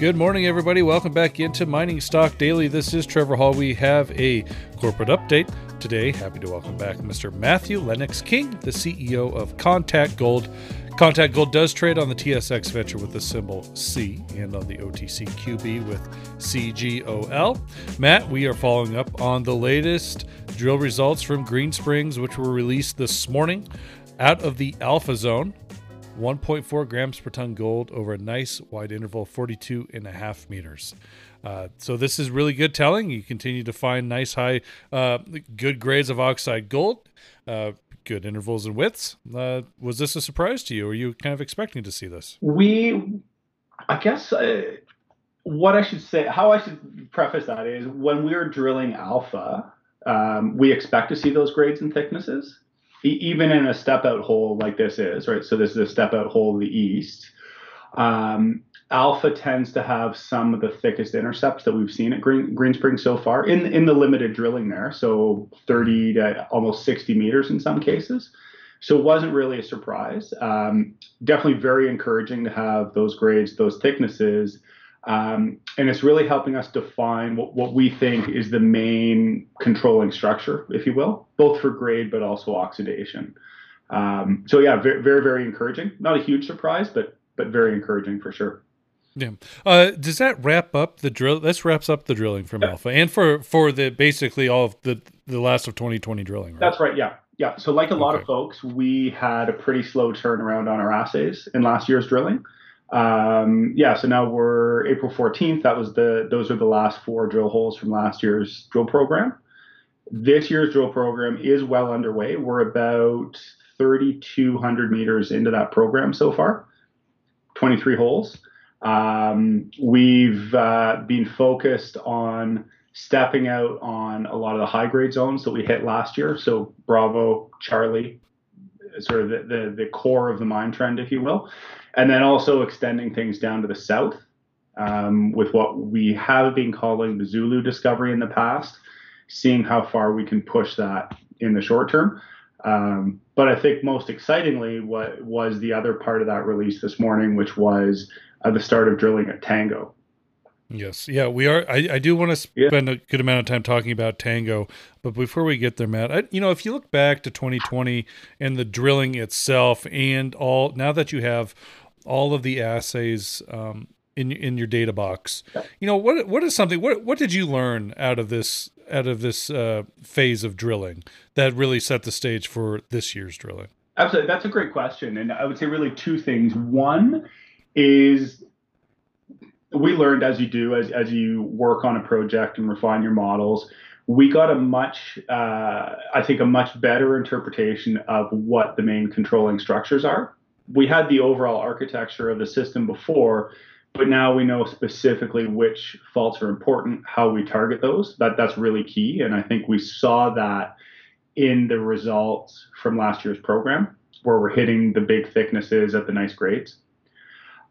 Good morning, everybody. Welcome back into Mining Stock Daily. This is Trevor Hall. We have a corporate update today. Happy to welcome back Mr. Matthew Lennox King, the CEO of Contact Gold. Contact Gold does trade on the TSX Venture with the symbol C and on the OTC QB with CGOL. Matt, we are following up on the latest drill results from Green Springs, which were released this morning out of the Alpha Zone. 1.4 grams per ton gold over a nice wide interval, 42 and a half meters. Uh, so this is really good telling. You continue to find nice high, uh, good grades of oxide gold, uh, good intervals and widths. Uh, was this a surprise to you? Or were you kind of expecting to see this? We, I guess, uh, what I should say, how I should preface that is when we're drilling alpha, um, we expect to see those grades and thicknesses even in a step out hole like this is, right? So this is a step out hole in the east. Um, alpha tends to have some of the thickest intercepts that we've seen at Green, Green Spring so far in in the limited drilling there. So 30 to almost 60 meters in some cases. So it wasn't really a surprise. Um, definitely very encouraging to have those grades, those thicknesses um, and it's really helping us define what, what we think is the main controlling structure, if you will, both for grade but also oxidation. Um, so yeah, very, very, very encouraging. Not a huge surprise, but but very encouraging for sure. Yeah. Uh, does that wrap up the drill? This wraps up the drilling from yeah. Alpha and for for the basically all of the the last of 2020 drilling. Right? That's right. Yeah. Yeah. So like a lot okay. of folks, we had a pretty slow turnaround on our assays in last year's drilling. Um, yeah, so now we're April 14th. That was the those are the last four drill holes from last year's drill program. This year's drill program is well underway. We're about 3,200 meters into that program so far, 23 holes. Um, we've uh, been focused on stepping out on a lot of the high grade zones that we hit last year. So Bravo, Charlie, sort of the, the, the core of the mine trend, if you will and then also extending things down to the south um, with what we have been calling the Zulu discovery in the past, seeing how far we can push that in the short term. Um, but I think most excitingly, what was the other part of that release this morning, which was uh, the start of drilling at Tango. Yes, yeah, we are. I, I do want to spend yeah. a good amount of time talking about Tango, but before we get there, Matt, I, you know, if you look back to 2020 and the drilling itself, and all now that you have all of the assays um, in in your data box. You know what what is something what what did you learn out of this out of this uh, phase of drilling that really set the stage for this year's drilling? Absolutely, that's a great question, and I would say really two things. One is we learned as you do as as you work on a project and refine your models we got a much, uh, I think, a much better interpretation of what the main controlling structures are we had the overall architecture of the system before, but now we know specifically which faults are important, how we target those. That that's really key, and I think we saw that in the results from last year's program, where we're hitting the big thicknesses at the nice grades.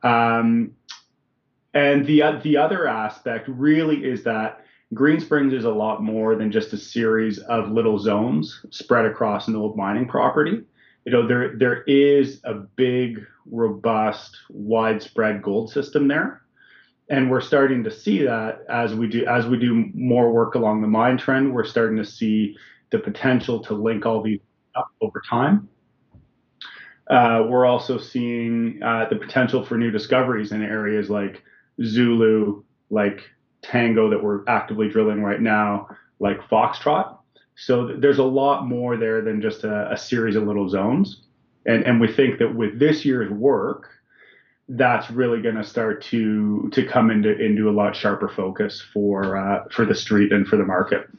Um, and the the other aspect really is that Green Springs is a lot more than just a series of little zones spread across an old mining property. You know there there is a big robust widespread gold system there. And we're starting to see that as we do as we do more work along the mine trend we're starting to see the potential to link all these up over time. Uh, we're also seeing uh, the potential for new discoveries in areas like zulu like tango that we're actively drilling right now like foxtrot so there's a lot more there than just a, a series of little zones. And, and we think that with this year's work, that's really going to start to to come into into a lot sharper focus for uh, for the street and for the market.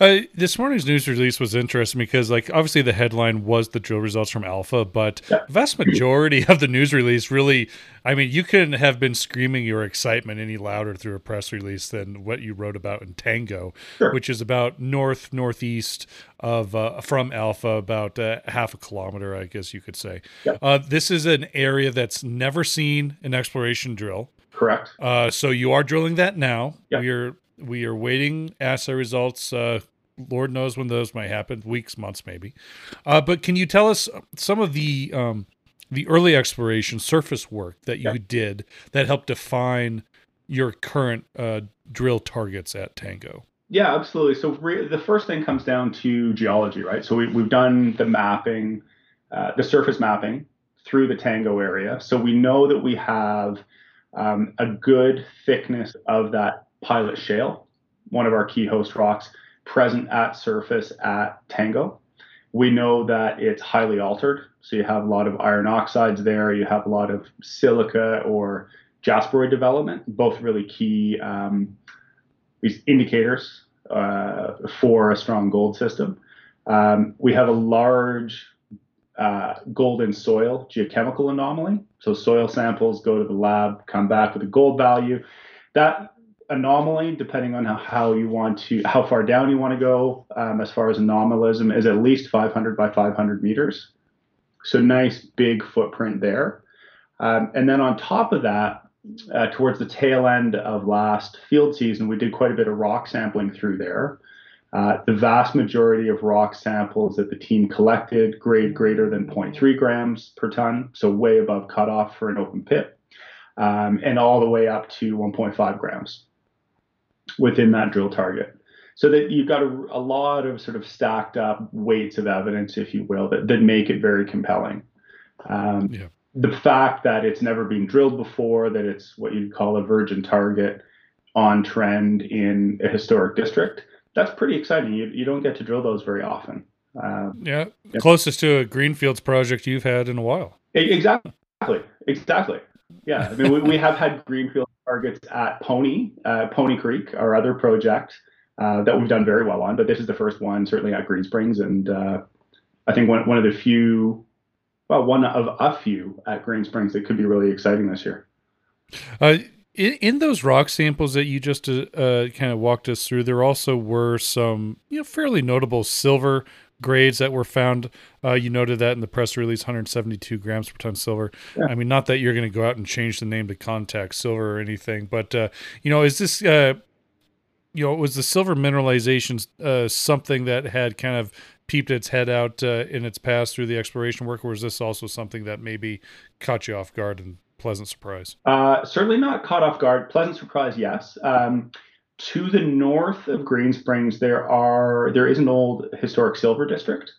Uh, this morning's news release was interesting because, like, obviously the headline was the drill results from Alpha, but yeah. the vast majority of the news release really, I mean, you couldn't have been screaming your excitement any louder through a press release than what you wrote about in Tango, sure. which is about north northeast of uh, from Alpha, about uh, half a kilometer, I guess you could say. Yeah. Uh, this is an area that's never seen an exploration drill. Correct. Uh, so you are drilling that now. Yeah. You're we are waiting assay results. Uh, Lord knows when those might happen, weeks, months, maybe. Uh, but can you tell us some of the um, the early exploration surface work that you Yeah. did that helped define your current uh, drill targets at Tango? Yeah, absolutely. So re- the first thing comes down to geology, right? So we, we've done the mapping, uh, the surface mapping through the Tango area. So we know that we have um, a good thickness of that pilot shale, one of our key host rocks, present at surface at Tango. We know that it's highly altered. So you have a lot of iron oxides there. You have a lot of silica or jasperoid development, both really key um, indicators uh, for a strong gold system. Um, we have a large uh, gold in soil geochemical anomaly. So soil samples go to the lab, come back with a gold value. That anomaly, depending on how, how you want to, how far down you want to go, um, as far as anomalism, is at least 500 by 500 meters. So nice big footprint there. Um, and then on top of that, uh, towards the tail end of last field season, we did quite a bit of rock sampling through there. Uh, the vast majority of rock samples that the team collected grade greater than 0.3 grams per ton, so way above cutoff for an open pit, um, and all the way up to 1.5 grams within that drill target. So that you've got a, a lot of sort of stacked up weights of evidence, if you will, that, that make it very compelling. Um, Yeah. The fact that it's never been drilled before, that it's what you'd call a virgin target on trend in a historic district, that's pretty exciting. You, you don't get to drill those very often. Um, Yeah, Yeah. closest to a greenfields project you've had in a while. Exactly. Exactly. Yeah. I mean, we, we have had greenfield targets at Pony, uh, Pony Creek, our other project uh, that we've done very well on, but this is the first one, certainly at Green Springs. And uh, I think one, one of the few, well, one of a few at Green Springs that could be really exciting this year. Uh, in, in those rock samples that you just uh, uh, kind of walked us through, there also were some you know fairly notable silver grades that were found. Uh, you noted that in the press release, 172 grams per ton silver. Yeah. I mean, not that you're going to go out and change the name to Contact Silver or anything, but uh, you know, is this uh, you know was the silver mineralization uh, something that had kind of peeped its head out uh, in its past through the exploration work, or is this also something that maybe caught you off guard and pleasant surprise? Uh, certainly not caught off guard. Pleasant surprise, yes. Um, to the north of Green Springs, there are there is an old historic silver district.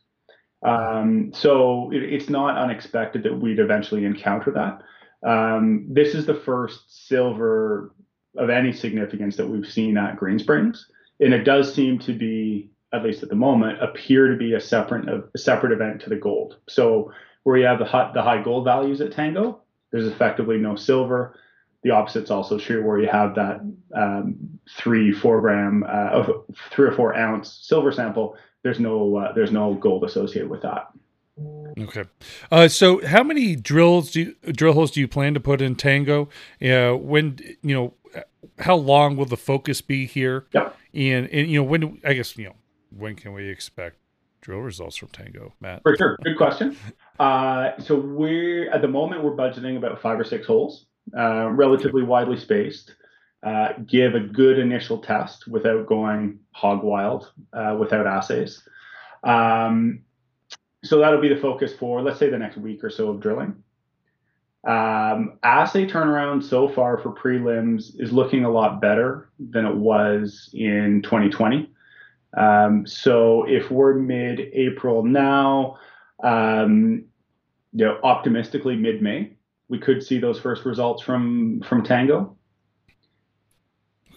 Um, so it, it's not unexpected that we'd eventually encounter that. Um, this is the first silver of any significance that we've seen at Green Springs, and it does seem to be, at least at the moment, appear to be a separate a separate event to the gold. So where you have the high, the high gold values at Tango, there's effectively no silver. The opposite's also true, where you have that um, three, four gram, uh, of three or four ounce silver sample. There's no, uh, there's no gold associated with that. Okay. Uh, so how many drills do you, drill holes do you plan to put in Tango? Uh, when you know how long will the focus be here? Yeah. And and you know when I guess you know when can we expect drill results from Tango, Matt? For sure, good question. Uh, so we're at the moment we're budgeting about five or six holes, uh, relatively widely spaced. Uh, give a good initial test without going hog wild, uh, without assays. Um, so that'll be the focus for let's say the next week or so of drilling. Um, assay turnaround so far for prelims is looking a lot better than it was in 2020. Um, so if we're mid-April now, um, you know, optimistically mid-May, we could see those first results from from Tango.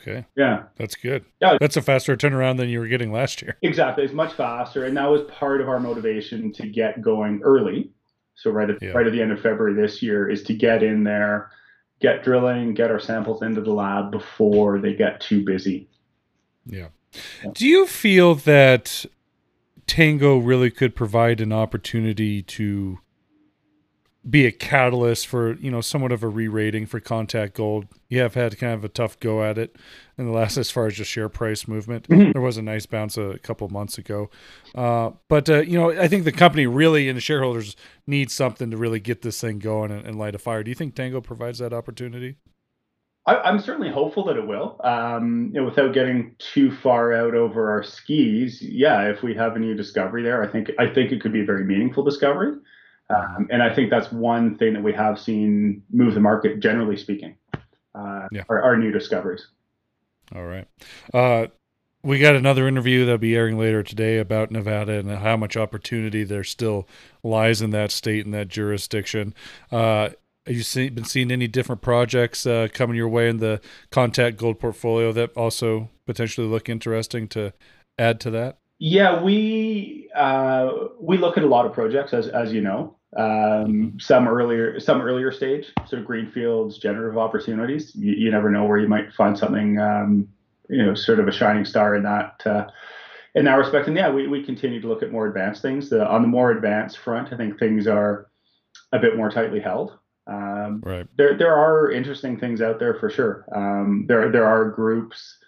Okay, Yeah, that's good. Yeah. that's a faster turnaround than you were getting last year. exactly. It's much faster, and that was part of our motivation to get going early. So right at Yeah. right at the end of February this year is to get in there, get drilling, get our samples into the lab before they get too busy. Yeah. Yeah. Do you feel that Tango really could provide an opportunity to be a catalyst for, you know, somewhat of a re-rating for Contact Gold? You have had kind of a tough go at it in the last as far as just share price movement. Mhm. There was a nice bounce a couple months ago. Uh, but, uh, you know, I think the company really and the shareholders need something to really get this thing going and, and light a fire. Do you think Tango provides that opportunity? I, I'm certainly hopeful that it will. Um, you know, without getting too far out over our skis, yeah, if we have a new discovery there, I think I think it could be a very meaningful discovery. Um, and I think that's one thing that we have seen move the market, generally speaking, uh, yeah. our, our, new discoveries. All right. Uh, we got another interview that'll be airing later today about Nevada and how much opportunity there still lies in that state and that jurisdiction. Uh, have you seen, been seeing any different projects uh, coming your way in the contact gold portfolio that also potentially look interesting to add to that? Yeah, we uh, we look at a lot of projects as as you know. Um, some earlier some earlier stage, sort of greenfields, generative opportunities. You, you never know where you might find something, um, you know, sort of a shining star in that uh, in that respect. And yeah, we, we continue to look at more advanced things. The, on the more advanced front, I think things are a bit more tightly held. Um, right. There there are interesting things out there for sure. Um, there there are groups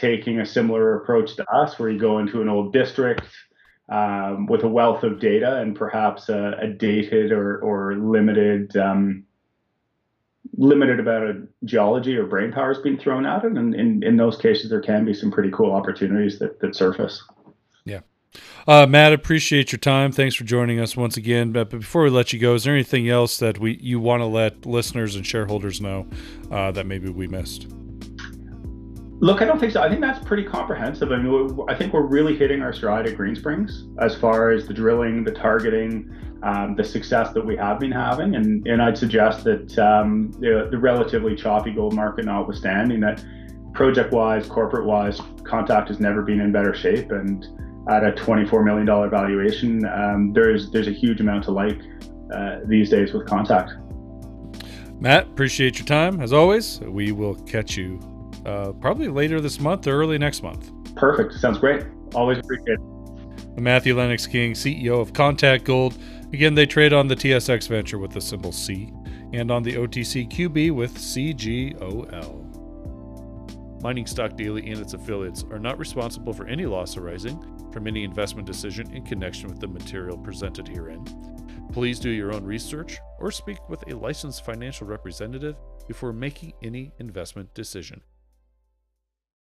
taking a similar approach to us, where you go into an old district um, with a wealth of data and perhaps a, a dated or, or limited um, limited amount of geology or brain power is being thrown at it. And in, in those cases, there can be some pretty cool opportunities that, that surface. Yeah. Uh, Matt, appreciate your time. Thanks for joining us once again. But before we let you go, is there anything else that we you want to let listeners and shareholders know uh, that maybe we missed? Look, I don't think so. I think that's pretty comprehensive. I mean, I think we're really hitting our stride at Green Springs as far as the drilling, the targeting, um, the success that we have been having. And, and I'd suggest that um, the, the relatively choppy gold market notwithstanding, that project wise, corporate wise, Contact has never been in better shape. And at a $24 million valuation, um, there's, there's a huge amount to like uh, these days with Contact. Matt, appreciate your time. As always, we will catch you uh, probably later this month or early next month. Perfect. Sounds great. Always appreciate it. Matthew Lennox King, CEO of Contact Gold. Again, they trade on the TSX Venture with the symbol C and on the OTC QB with CGOL. Mining Stock Daily and its affiliates are not responsible for any loss arising from any investment decision in connection with the material presented herein. Please do your own research or speak with a licensed financial representative before making any investment decision.